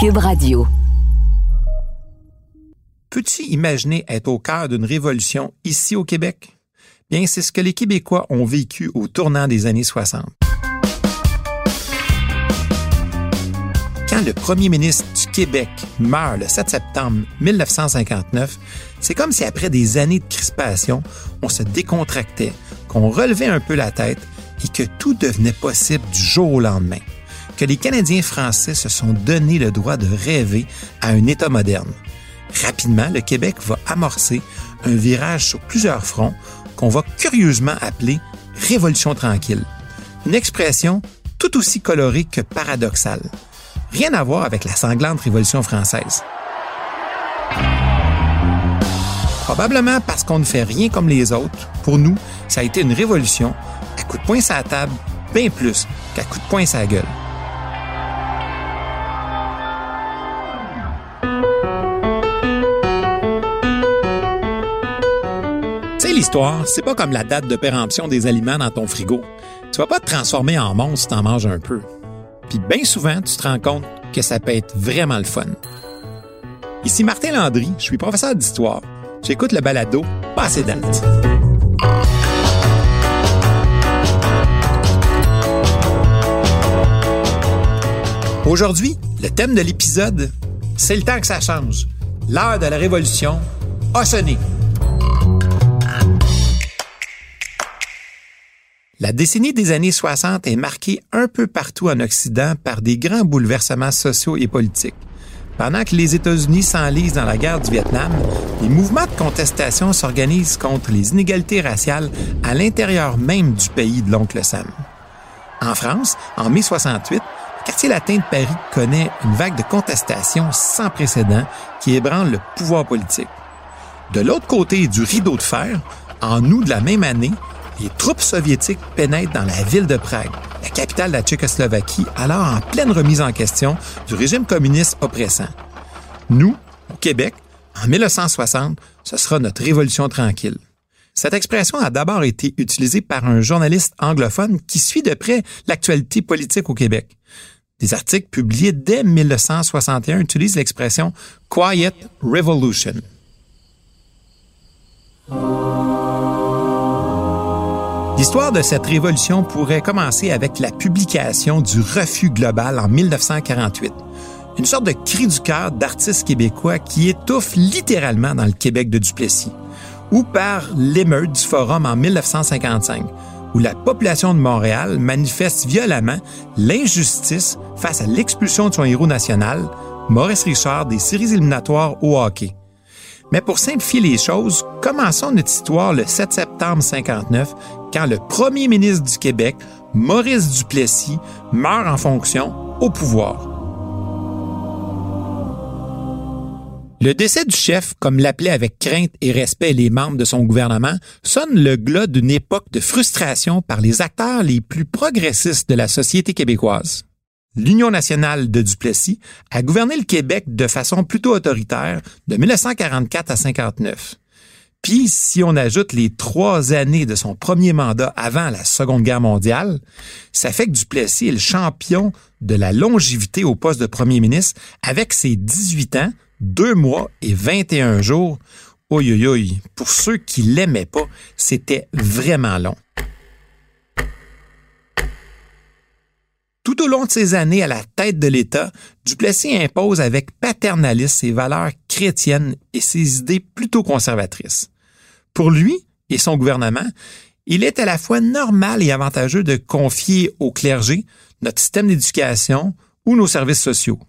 Cube Radio. Peux-tu imaginer être au cœur d'une révolution ici au Québec? Bien, c'est ce que les Québécois ont vécu au tournant des années 60. Quand le premier ministre du Québec meurt le 7 septembre 1959, c'est comme si après des années de crispation, on se décontractait, qu'on relevait un peu la tête et que tout devenait possible du jour au lendemain. Que les Canadiens français se sont donné le droit de rêver à un État moderne. Rapidement, le Québec va amorcer un virage sur plusieurs fronts qu'on va curieusement appeler Révolution tranquille. Une expression tout aussi colorée que paradoxale. Rien à voir avec la sanglante Révolution française. Probablement parce qu'on ne fait rien comme les autres, pour nous, ça a été une révolution à coup de poing sur la table, bien plus qu'à coup de poing sur la gueule. L'histoire, c'est pas comme la date de péremption des aliments dans ton frigo. Tu vas pas te transformer en monstre si t'en manges un peu. Puis bien souvent, tu te rends compte que ça peut être vraiment le fun. Ici Martin Landry, je suis professeur d'histoire. J'écoute le balado Passé date. Aujourd'hui, le thème de l'épisode, c'est le temps que ça change. L'heure de la révolution a sonné. La décennie des années 60 est marquée un peu partout en Occident par des grands bouleversements sociaux et politiques. Pendant que les États-Unis s'enlisent dans la guerre du Vietnam, les mouvements de contestation s'organisent contre les inégalités raciales à l'intérieur même du pays de l'oncle Sam. En France, en mai 68, le quartier latin de Paris connaît une vague de contestation sans précédent qui ébranle le pouvoir politique. De l'autre côté du rideau de fer, en août de la même année, les troupes soviétiques pénètrent dans la ville de Prague, la capitale de la Tchécoslovaquie, alors en pleine remise en question du régime communiste oppressant. Nous, au Québec, en 1960, ce sera notre révolution tranquille. Cette expression a d'abord été utilisée par un journaliste anglophone qui suit de près l'actualité politique au Québec. Des articles publiés dès 1961 utilisent l'expression Quiet Revolution. L'histoire de cette révolution pourrait commencer avec la publication du Refus global en 1948, une sorte de cri du cœur d'artistes québécois qui étouffe littéralement dans le Québec de Duplessis, ou par l'émeute du Forum en 1955, où la population de Montréal manifeste violemment l'injustice face à l'expulsion de son héros national, Maurice Richard, des séries éliminatoires au hockey. Mais pour simplifier les choses, commençons notre histoire le 7 septembre 59 quand le premier ministre du Québec, Maurice Duplessis, meurt en fonction au pouvoir. Le décès du chef, comme l'appelaient avec crainte et respect les membres de son gouvernement, sonne le glas d'une époque de frustration par les acteurs les plus progressistes de la société québécoise. L'Union nationale de Duplessis a gouverné le Québec de façon plutôt autoritaire de 1944 à 59. Puis, si on ajoute les trois années de son premier mandat avant la Seconde Guerre mondiale, ça fait que Duplessis est le champion de la longévité au poste de premier ministre avec ses 18 ans, 2 mois et 21 jours. Oui, Pour ceux qui l'aimaient pas, c'était vraiment long. Tout au long de ces années à la tête de l'État, Duplessis impose avec paternalisme ses valeurs chrétiennes et ses idées plutôt conservatrices. Pour lui et son gouvernement, il est à la fois normal et avantageux de confier au clergé notre système d'éducation ou nos services sociaux.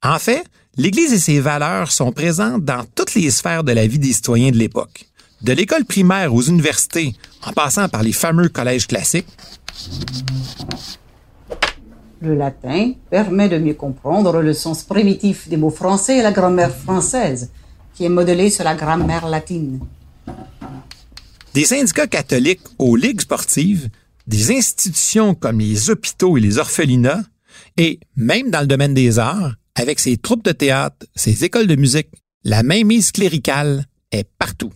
En fait, l'Église et ses valeurs sont présentes dans toutes les sphères de la vie des citoyens de l'époque. De l'école primaire aux universités, en passant par les fameux collèges classiques, le latin permet de mieux comprendre le sens primitif des mots français et la grammaire française, qui est modelée sur la grammaire latine. Des syndicats catholiques aux ligues sportives, des institutions comme les hôpitaux et les orphelinats, et même dans le domaine des arts, avec ses troupes de théâtre, ses écoles de musique, la mainmise cléricale est partout.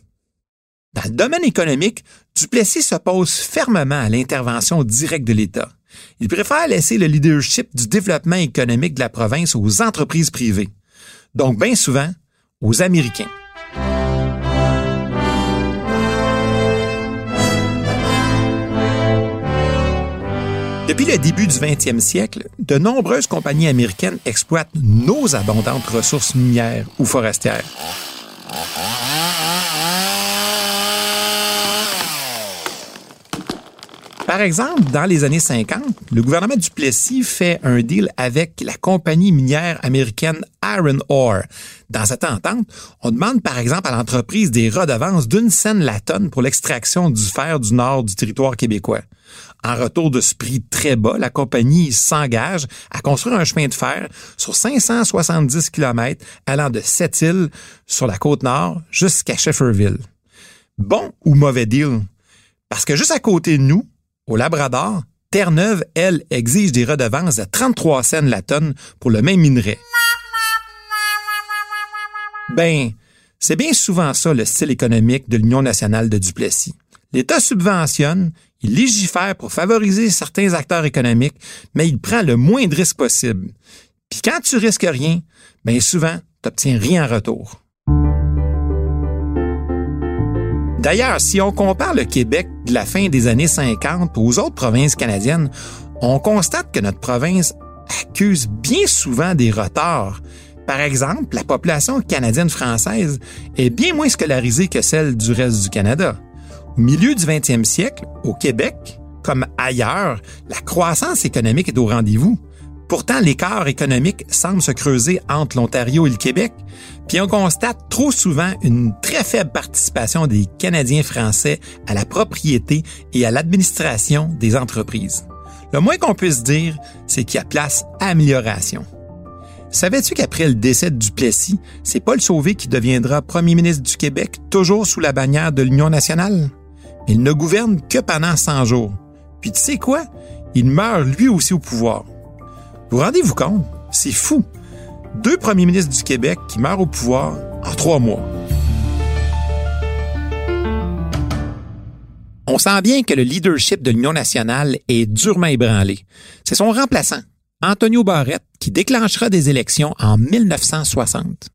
Dans le domaine économique, Duplessis s'oppose fermement à l'intervention directe de l'État. Il préfère laisser le leadership du développement économique de la province aux entreprises privées. Donc, bien souvent, aux Américains. Depuis le début du 20e siècle, de nombreuses compagnies américaines exploitent nos abondantes ressources minières ou forestières. Par exemple, dans les années 50, le gouvernement du Plessis fait un deal avec la compagnie minière américaine Iron Ore. Dans cette entente, on demande par exemple à l'entreprise des redevances d'une scène la tonne pour l'extraction du fer du nord du territoire québécois. En retour de ce prix très bas, la compagnie s'engage à construire un chemin de fer sur 570 km allant de Sept-Îles sur la côte nord jusqu'à Shefferville. Bon ou mauvais deal? Parce que juste à côté de nous, au Labrador, Terre-Neuve, elle, exige des redevances de 33 cents la tonne pour le même minerai. Ben, c'est bien souvent ça le style économique de l'Union nationale de Duplessis. L'État subventionne, il légifère pour favoriser certains acteurs économiques, mais il prend le moins de risques possible. Puis quand tu risques rien, bien souvent, tu n'obtiens rien en retour. D'ailleurs, si on compare le Québec de la fin des années 50 aux autres provinces canadiennes, on constate que notre province accuse bien souvent des retards. Par exemple, la population canadienne-française est bien moins scolarisée que celle du reste du Canada. Au milieu du 20e siècle, au Québec, comme ailleurs, la croissance économique est au rendez-vous. Pourtant, l'écart économique semble se creuser entre l'Ontario et le Québec, puis on constate trop souvent une très faible participation des Canadiens français à la propriété et à l'administration des entreprises. Le moins qu'on puisse dire, c'est qu'il y a place à amélioration. Savais-tu qu'après le décès de Duplessis, c'est Paul Sauvé qui deviendra premier ministre du Québec, toujours sous la bannière de l'Union nationale? Il ne gouverne que pendant 100 jours. Puis tu sais quoi? Il meurt lui aussi au pouvoir. Vous rendez-vous compte? C'est fou. Deux premiers ministres du Québec qui meurent au pouvoir en trois mois. On sent bien que le leadership de l'Union nationale est durement ébranlé. C'est son remplaçant, Antonio Barrette, qui déclenchera des élections en 1960.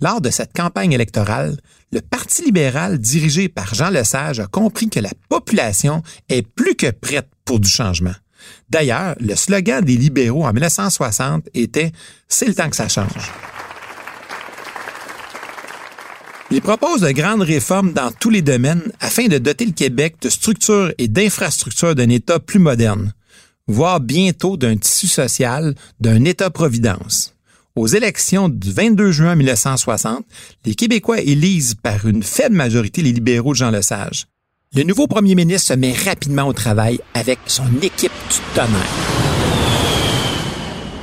Lors de cette campagne électorale, le Parti libéral dirigé par Jean Lesage a compris que la population est plus que prête pour du changement. D'ailleurs, le slogan des libéraux en 1960 était C'est le temps que ça change. Il propose de grandes réformes dans tous les domaines afin de doter le Québec de structures et d'infrastructures d'un État plus moderne, voire bientôt d'un tissu social, d'un État-providence. Aux élections du 22 juin 1960, les Québécois élisent par une faible majorité les libéraux de Jean Lesage. Le nouveau premier ministre se met rapidement au travail avec son équipe du tonnerre,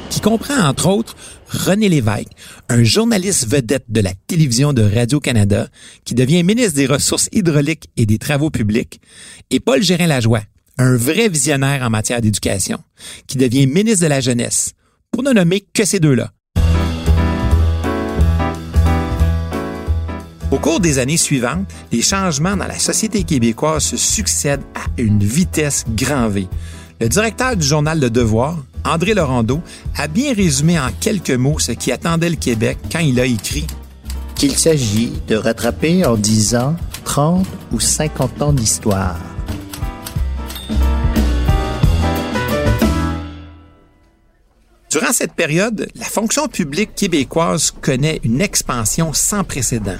qui comprend entre autres René Lévesque, un journaliste vedette de la télévision de Radio-Canada, qui devient ministre des Ressources hydrauliques et des Travaux publics, et Paul Gérin-Lajoie, un vrai visionnaire en matière d'éducation, qui devient ministre de la Jeunesse, pour ne nommer que ces deux-là. Au cours des années suivantes, les changements dans la société québécoise se succèdent à une vitesse grand. Le directeur du journal Le Devoir, André Laurando, a bien résumé en quelques mots ce qui attendait le Québec quand il a écrit qu'il s'agit de rattraper en 10 ans 30 ou 50 ans d'histoire. Durant cette période, la fonction publique québécoise connaît une expansion sans précédent.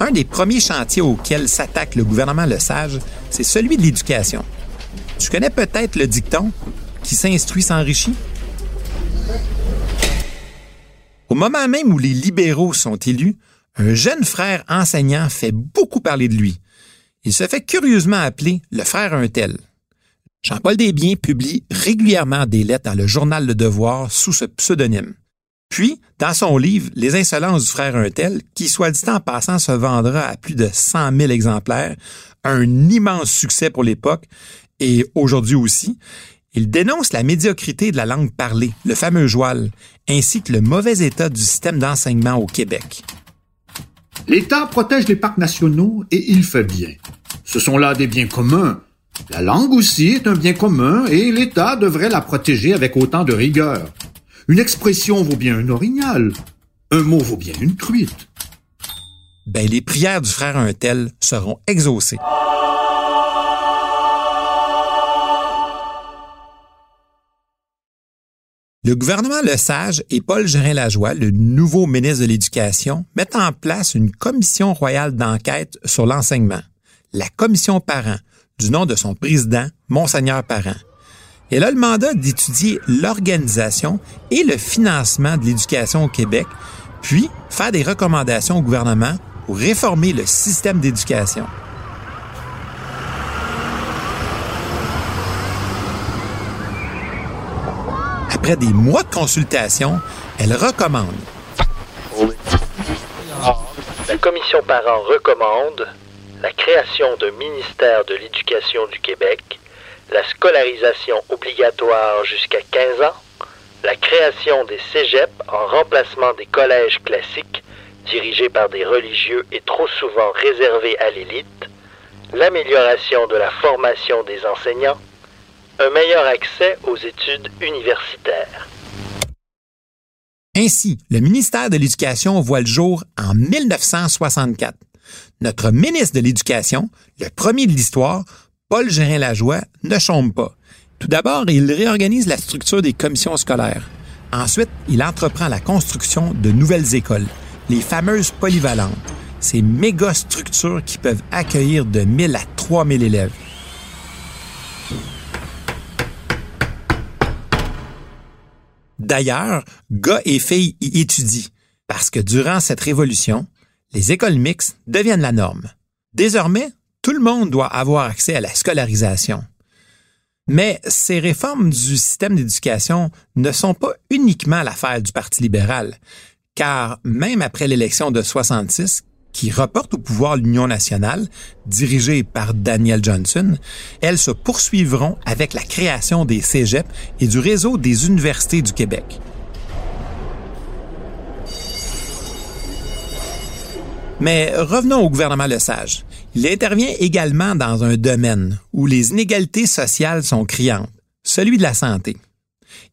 Un des premiers chantiers auxquels s'attaque le gouvernement Le Sage, c'est celui de l'éducation. Tu connais peut-être le dicton qui s'instruit s'enrichit? Au moment même où les libéraux sont élus, un jeune frère enseignant fait beaucoup parler de lui. Il se fait curieusement appeler le frère un tel. Jean-Paul Desbiens publie régulièrement des lettres dans le journal Le Devoir sous ce pseudonyme. Puis, dans son livre Les insolences du frère Untel, qui, soit dit en passant, se vendra à plus de 100 000 exemplaires, un immense succès pour l'époque et aujourd'hui aussi, il dénonce la médiocrité de la langue parlée, le fameux joual, ainsi que le mauvais état du système d'enseignement au Québec. L'État protège les parcs nationaux et il fait bien. Ce sont là des biens communs, La langue aussi est un bien commun et l'État devrait la protéger avec autant de rigueur. Une expression vaut bien un orignal. Un mot vaut bien une truite. Ben, les prières du frère Untel seront exaucées. Le gouvernement Lesage et Paul Gérin-Lajoie, le nouveau ministre de l'Éducation, mettent en place une commission royale d'enquête sur l'enseignement, la commission Parent, du nom de son président, Monseigneur Parent. Elle a le mandat d'étudier l'organisation et le financement de l'éducation au Québec, puis faire des recommandations au gouvernement pour réformer le système d'éducation. Après des mois de consultation, elle recommande. La commission parents recommande la création d'un ministère de l'Éducation du Québec, la scolarisation obligatoire jusqu'à 15 ans, la création des cégeps en remplacement des collèges classiques dirigés par des religieux et trop souvent réservés à l'élite, l'amélioration de la formation des enseignants, un meilleur accès aux études universitaires. Ainsi, le ministère de l'Éducation voit le jour en 1964. Notre ministre de l'Éducation, le premier de l'histoire, Paul Gérin-Lajoie, ne chôme pas. Tout d'abord, il réorganise la structure des commissions scolaires. Ensuite, il entreprend la construction de nouvelles écoles, les fameuses polyvalentes, ces méga structures qui peuvent accueillir de 1000 à 3000 élèves. D'ailleurs, gars et filles y étudient, parce que durant cette révolution, les écoles mixtes deviennent la norme. Désormais, tout le monde doit avoir accès à la scolarisation. Mais ces réformes du système d'éducation ne sont pas uniquement l'affaire du Parti libéral, car même après l'élection de 66, qui reporte au pouvoir l'Union nationale, dirigée par Daniel Johnson, elles se poursuivront avec la création des cégeps et du réseau des universités du Québec. Mais revenons au gouvernement Lesage. Il intervient également dans un domaine où les inégalités sociales sont criantes, celui de la santé.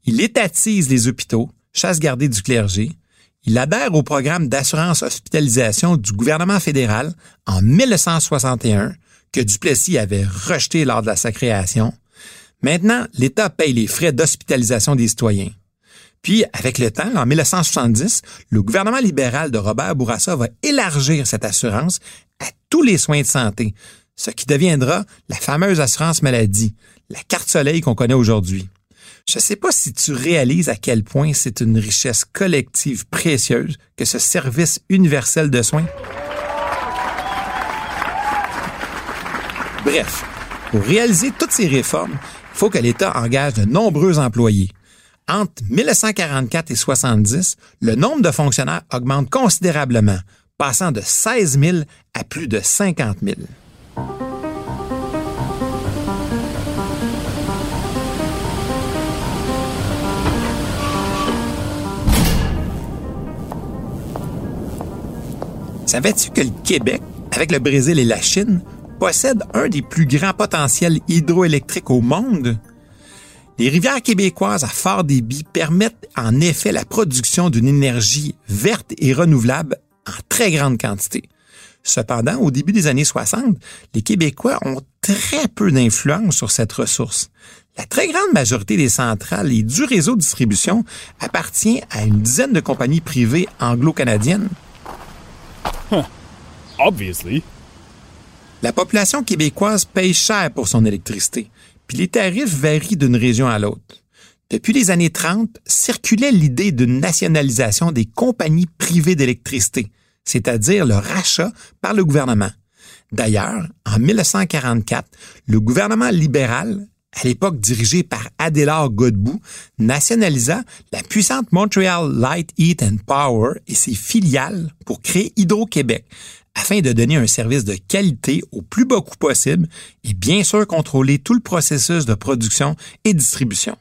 Il étatise les hôpitaux, chasse gardée du clergé, il adhère au programme d'assurance hospitalisation du gouvernement fédéral en 1961 que Duplessis avait rejeté lors de sa création. Maintenant, l'État paye les frais d'hospitalisation des citoyens. Puis, avec le temps, en 1970, le gouvernement libéral de Robert Bourassa va élargir cette assurance à tous les soins de santé, ce qui deviendra la fameuse assurance maladie, la carte soleil qu'on connaît aujourd'hui. Je ne sais pas si tu réalises à quel point c'est une richesse collective précieuse que ce service universel de soins. Bref, pour réaliser toutes ces réformes, il faut que l'État engage de nombreux employés. Entre 1944 et 70, le nombre de fonctionnaires augmente considérablement, passant de 16 000 à plus de 50 000. Savais-tu que le Québec, avec le Brésil et la Chine, possède un des plus grands potentiels hydroélectriques au monde? Les rivières québécoises à fort débit permettent en effet la production d'une énergie verte et renouvelable en très grande quantité. Cependant, au début des années 60, les Québécois ont très peu d'influence sur cette ressource. La très grande majorité des centrales et du réseau de distribution appartient à une dizaine de compagnies privées anglo-canadiennes. Obviously. La population québécoise paye cher pour son électricité, puis les tarifs varient d'une région à l'autre. Depuis les années 30, circulait l'idée d'une nationalisation des compagnies privées d'électricité, c'est-à-dire le rachat par le gouvernement. D'ailleurs, en 1944, le gouvernement libéral à l'époque dirigé par Adélard Godbout, nationalisa la puissante Montreal Light, Heat and Power et ses filiales pour créer Hydro-Québec, afin de donner un service de qualité au plus bas coût possible et bien sûr contrôler tout le processus de production et distribution.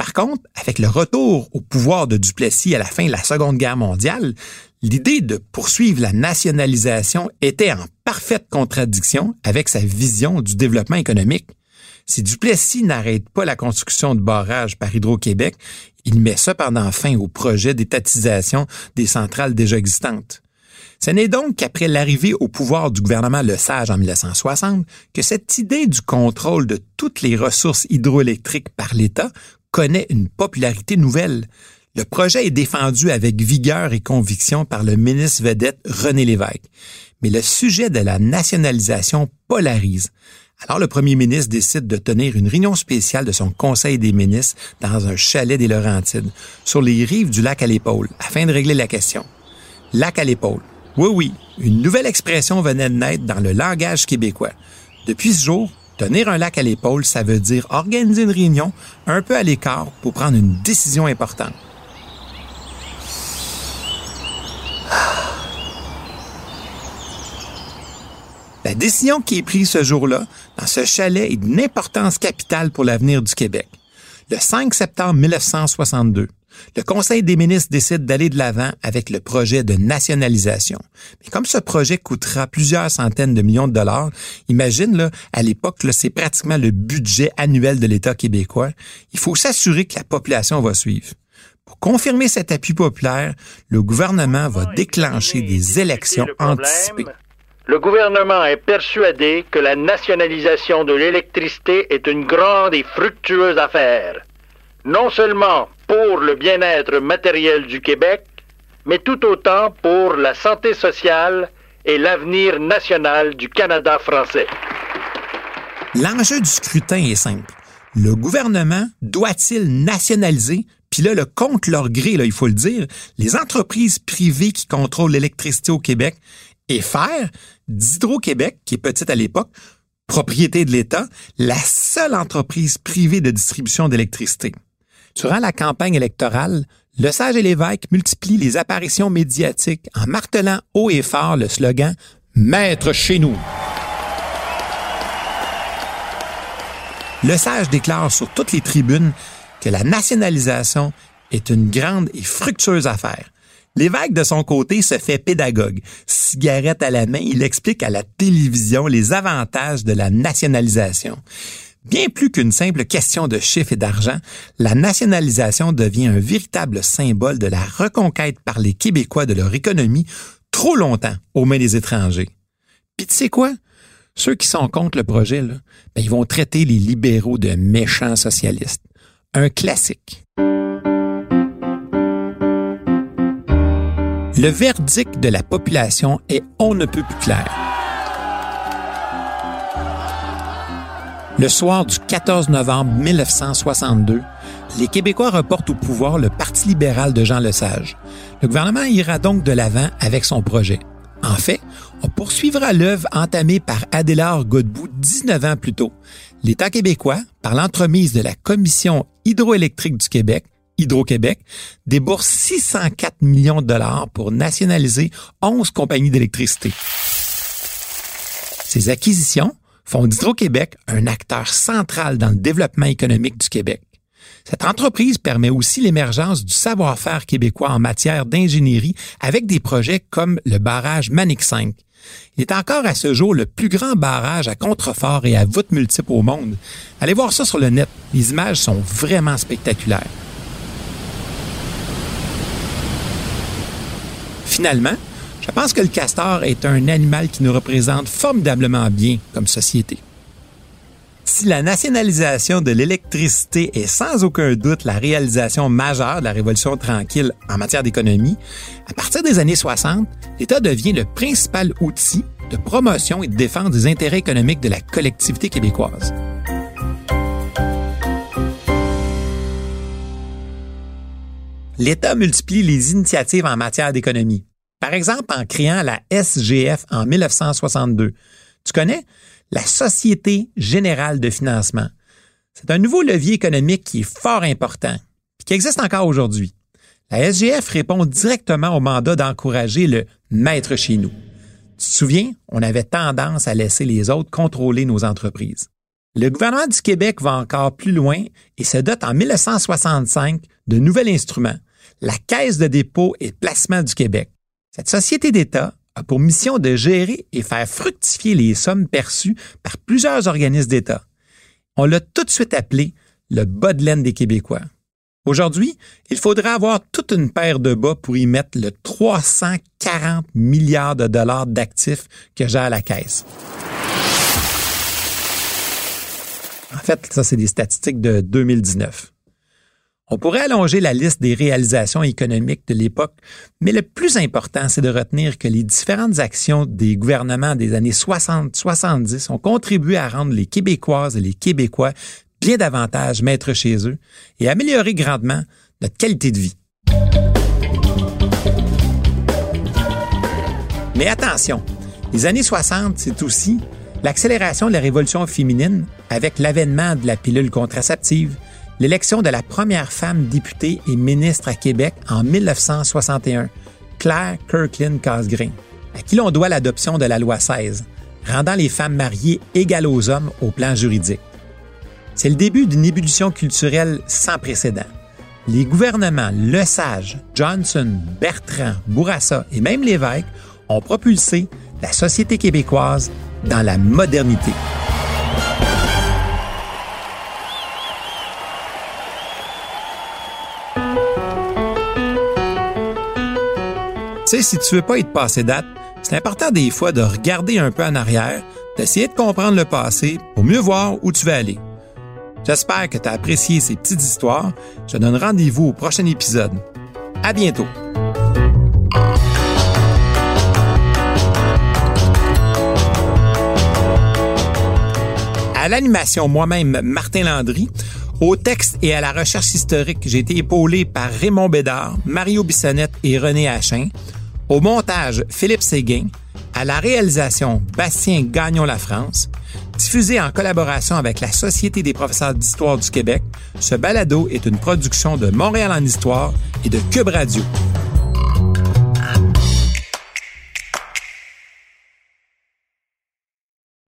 Par contre, avec le retour au pouvoir de Duplessis à la fin de la Seconde Guerre mondiale, l'idée de poursuivre la nationalisation était en parfaite contradiction avec sa vision du développement économique. Si Duplessis n'arrête pas la construction de barrages par Hydro-Québec, il met cependant fin au projet d'étatisation des centrales déjà existantes. Ce n'est donc qu'après l'arrivée au pouvoir du gouvernement Le Sage en 1960 que cette idée du contrôle de toutes les ressources hydroélectriques par l'État connaît une popularité nouvelle. Le projet est défendu avec vigueur et conviction par le ministre vedette René Lévesque. Mais le sujet de la nationalisation polarise. Alors le premier ministre décide de tenir une réunion spéciale de son conseil des ministres dans un chalet des Laurentides, sur les rives du lac à l'épaule, afin de régler la question. Lac à l'épaule. Oui, oui, une nouvelle expression venait de naître dans le langage québécois. Depuis ce jour, tenir un lac à l'épaule, ça veut dire organiser une réunion un peu à l'écart pour prendre une décision importante. La décision qui est prise ce jour-là, dans ce chalet, est d'une importance capitale pour l'avenir du Québec. Le 5 septembre 1962, le Conseil des ministres décide d'aller de l'avant avec le projet de nationalisation. Mais comme ce projet coûtera plusieurs centaines de millions de dollars, imagine, là, à l'époque, c'est pratiquement le budget annuel de l'État québécois, il faut s'assurer que la population va suivre. Pour confirmer cet appui populaire, le gouvernement va déclencher des élections anticipées. Le gouvernement est persuadé que la nationalisation de l'électricité est une grande et fructueuse affaire, non seulement pour le bien-être matériel du Québec, mais tout autant pour la santé sociale et l'avenir national du Canada français. L'enjeu du scrutin est simple. Le gouvernement doit-il nationaliser? Puis là, le contre leur gré, là, il faut le dire, les entreprises privées qui contrôlent l'électricité au Québec et faire d'Hydro-Québec, qui est petite à l'époque, propriété de l'État, la seule entreprise privée de distribution d'électricité. Durant la campagne électorale, le sage et l'évêque multiplient les apparitions médiatiques en martelant haut et fort le slogan Maître chez nous. Le sage déclare sur toutes les tribunes que la nationalisation est une grande et fructueuse affaire. L'évêque, de son côté, se fait pédagogue. Cigarette à la main, il explique à la télévision les avantages de la nationalisation. Bien plus qu'une simple question de chiffres et d'argent, la nationalisation devient un véritable symbole de la reconquête par les Québécois de leur économie trop longtemps aux mains des étrangers. Puis tu sais quoi? Ceux qui sont contre le projet, là, ben, ils vont traiter les libéraux de méchants socialistes. Un classique. Le verdict de la population est on ne peut plus clair. Le soir du 14 novembre 1962, les Québécois reportent au pouvoir le Parti libéral de Jean Lesage. Le gouvernement ira donc de l'avant avec son projet. En fait, on poursuivra l'œuvre entamée par Adélard Godbout 19 ans plus tôt. L'État québécois, par l'entremise de la Commission hydroélectrique du Québec, Hydro-Québec débourse 604 millions de dollars pour nationaliser 11 compagnies d'électricité. Ces acquisitions font d'Hydro-Québec un acteur central dans le développement économique du Québec. Cette entreprise permet aussi l'émergence du savoir-faire québécois en matière d'ingénierie avec des projets comme le barrage Manic 5. Il est encore à ce jour le plus grand barrage à contrefort et à voûte multiple au monde. Allez voir ça sur le net. Les images sont vraiment spectaculaires. Finalement, je pense que le castor est un animal qui nous représente formidablement bien comme société. Si la nationalisation de l'électricité est sans aucun doute la réalisation majeure de la Révolution tranquille en matière d'économie, à partir des années 60, l'État devient le principal outil de promotion et de défense des intérêts économiques de la collectivité québécoise. l'État multiplie les initiatives en matière d'économie. Par exemple, en créant la SGF en 1962. Tu connais? La Société générale de financement. C'est un nouveau levier économique qui est fort important et qui existe encore aujourd'hui. La SGF répond directement au mandat d'encourager le maître chez nous. Tu te souviens, on avait tendance à laisser les autres contrôler nos entreprises. Le gouvernement du Québec va encore plus loin et se dote en 1965 de nouveaux instruments, la Caisse de dépôt et placement du Québec. Cette société d'État a pour mission de gérer et faire fructifier les sommes perçues par plusieurs organismes d'État. on l'a tout de suite appelé le bas de laine des Québécois. Aujourd'hui, il faudrait avoir toute une paire de bas pour y mettre le 340 milliards de dollars d'actifs que à la caisse. En fait, ça, c'est des statistiques de 2019. On pourrait allonger la liste des réalisations économiques de l'époque, mais le plus important, c'est de retenir que les différentes actions des gouvernements des années 60-70 ont contribué à rendre les Québécoises et les Québécois bien davantage maîtres chez eux et améliorer grandement notre qualité de vie. Mais attention, les années 60, c'est aussi l'accélération de la révolution féminine avec l'avènement de la pilule contraceptive, l'élection de la première femme députée et ministre à Québec en 1961, Claire Kirkland Casgrain, à qui l'on doit l'adoption de la loi 16, rendant les femmes mariées égales aux hommes au plan juridique. C'est le début d'une ébullition culturelle sans précédent. Les gouvernements Lesage, Johnson, Bertrand, Bourassa et même l'évêque ont propulsé la société québécoise dans la modernité. Sais, si tu veux pas être passé date, c'est important des fois de regarder un peu en arrière, d'essayer de comprendre le passé pour mieux voir où tu veux aller. J'espère que tu as apprécié ces petites histoires. Je donne rendez-vous au prochain épisode. À bientôt! À l'animation, moi-même, Martin Landry. Au texte et à la recherche historique, j'ai été épaulé par Raymond Bédard, Mario Bissonnette et René Hachin. Au montage, Philippe Séguin. À la réalisation, Bastien Gagnon-La France. Diffusé en collaboration avec la Société des professeurs d'histoire du Québec, ce balado est une production de Montréal en histoire et de Cube Radio.